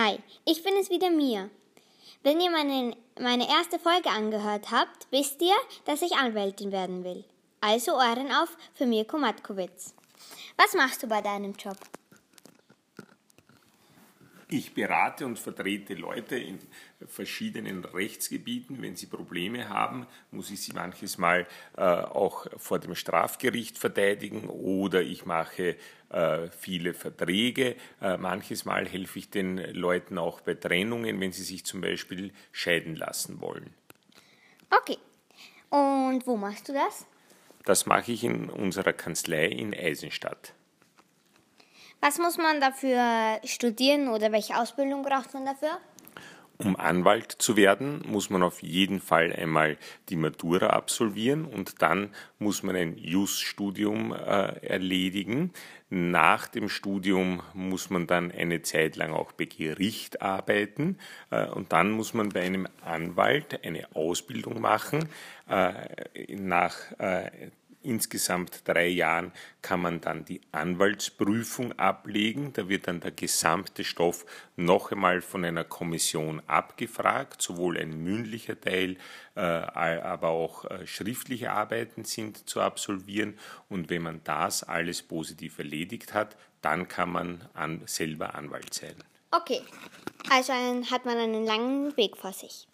Hi, ich bin es wieder Mia. Wenn ihr meine, meine erste Folge angehört habt, wisst ihr, dass ich Anwältin werden will. Also Ohren auf für Mirko Matkowitz. Was machst du bei deinem Job? Ich berate und vertrete Leute in verschiedenen Rechtsgebieten. Wenn sie Probleme haben, muss ich sie manches Mal äh, auch vor dem Strafgericht verteidigen oder ich mache äh, viele Verträge. Äh, manches Mal helfe ich den Leuten auch bei Trennungen, wenn sie sich zum Beispiel scheiden lassen wollen. Okay. Und wo machst du das? Das mache ich in unserer Kanzlei in Eisenstadt. Was muss man dafür studieren oder welche Ausbildung braucht man dafür? Um Anwalt zu werden, muss man auf jeden Fall einmal die Matura absolvieren und dann muss man ein Jus-Studium äh, erledigen. Nach dem Studium muss man dann eine Zeit lang auch bei Gericht arbeiten äh, und dann muss man bei einem Anwalt eine Ausbildung machen. Äh, nach äh, insgesamt drei Jahren kann man dann die Anwaltsprüfung ablegen. Da wird dann der gesamte Stoff noch einmal von einer Kommission abgefragt. Sowohl ein mündlicher Teil, äh, aber auch äh, schriftliche Arbeiten sind zu absolvieren. Und wenn man das alles positiv erledigt hat, dann kann man an, selber Anwalt sein. Okay, also hat man einen langen Weg vor sich.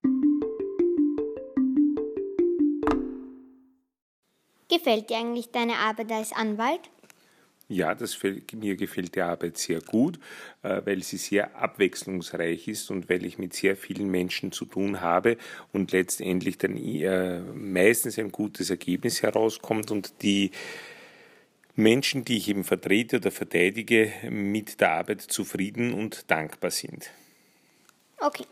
Gefällt dir eigentlich deine Arbeit als Anwalt? Ja, das mir gefällt die Arbeit sehr gut, äh, weil sie sehr abwechslungsreich ist und weil ich mit sehr vielen Menschen zu tun habe und letztendlich dann meistens ein gutes Ergebnis herauskommt und die Menschen, die ich eben vertrete oder verteidige, mit der Arbeit zufrieden und dankbar sind. Okay.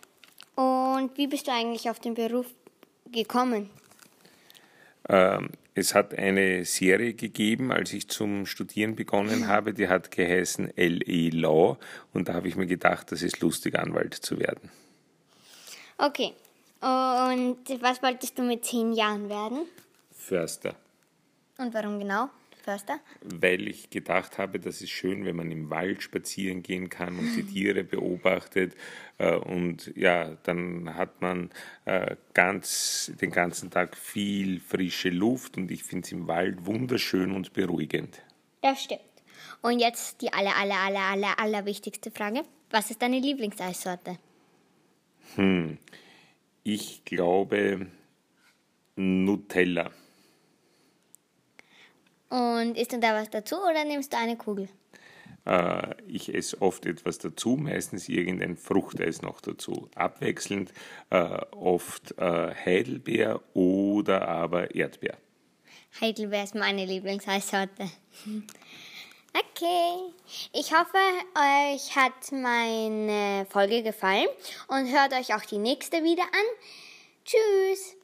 Und wie bist du eigentlich auf den Beruf gekommen? Ähm, es hat eine Serie gegeben, als ich zum Studieren begonnen habe, die hat geheißen LE Law und da habe ich mir gedacht, das ist lustig, Anwalt zu werden. Okay. Und was wolltest du mit zehn Jahren werden? Förster. Und warum genau? Förster? Weil ich gedacht habe, das ist schön, wenn man im Wald spazieren gehen kann und die Tiere beobachtet. Äh, und ja, dann hat man äh, ganz, den ganzen Tag viel frische Luft und ich finde es im Wald wunderschön und beruhigend. Das stimmt. Und jetzt die aller, aller, aller, aller, aller wichtigste Frage. Was ist deine Lieblingseissorte? Hm, ich glaube Nutella. Und isst du da was dazu oder nimmst du eine Kugel? Äh, ich esse oft etwas dazu, meistens irgendein Fruchteis noch dazu. Abwechselnd äh, oft äh, Heidelbeer oder aber Erdbeer. Heidelbeer ist meine Lieblingseissorte. Okay, ich hoffe, euch hat meine Folge gefallen und hört euch auch die nächste wieder an. Tschüss!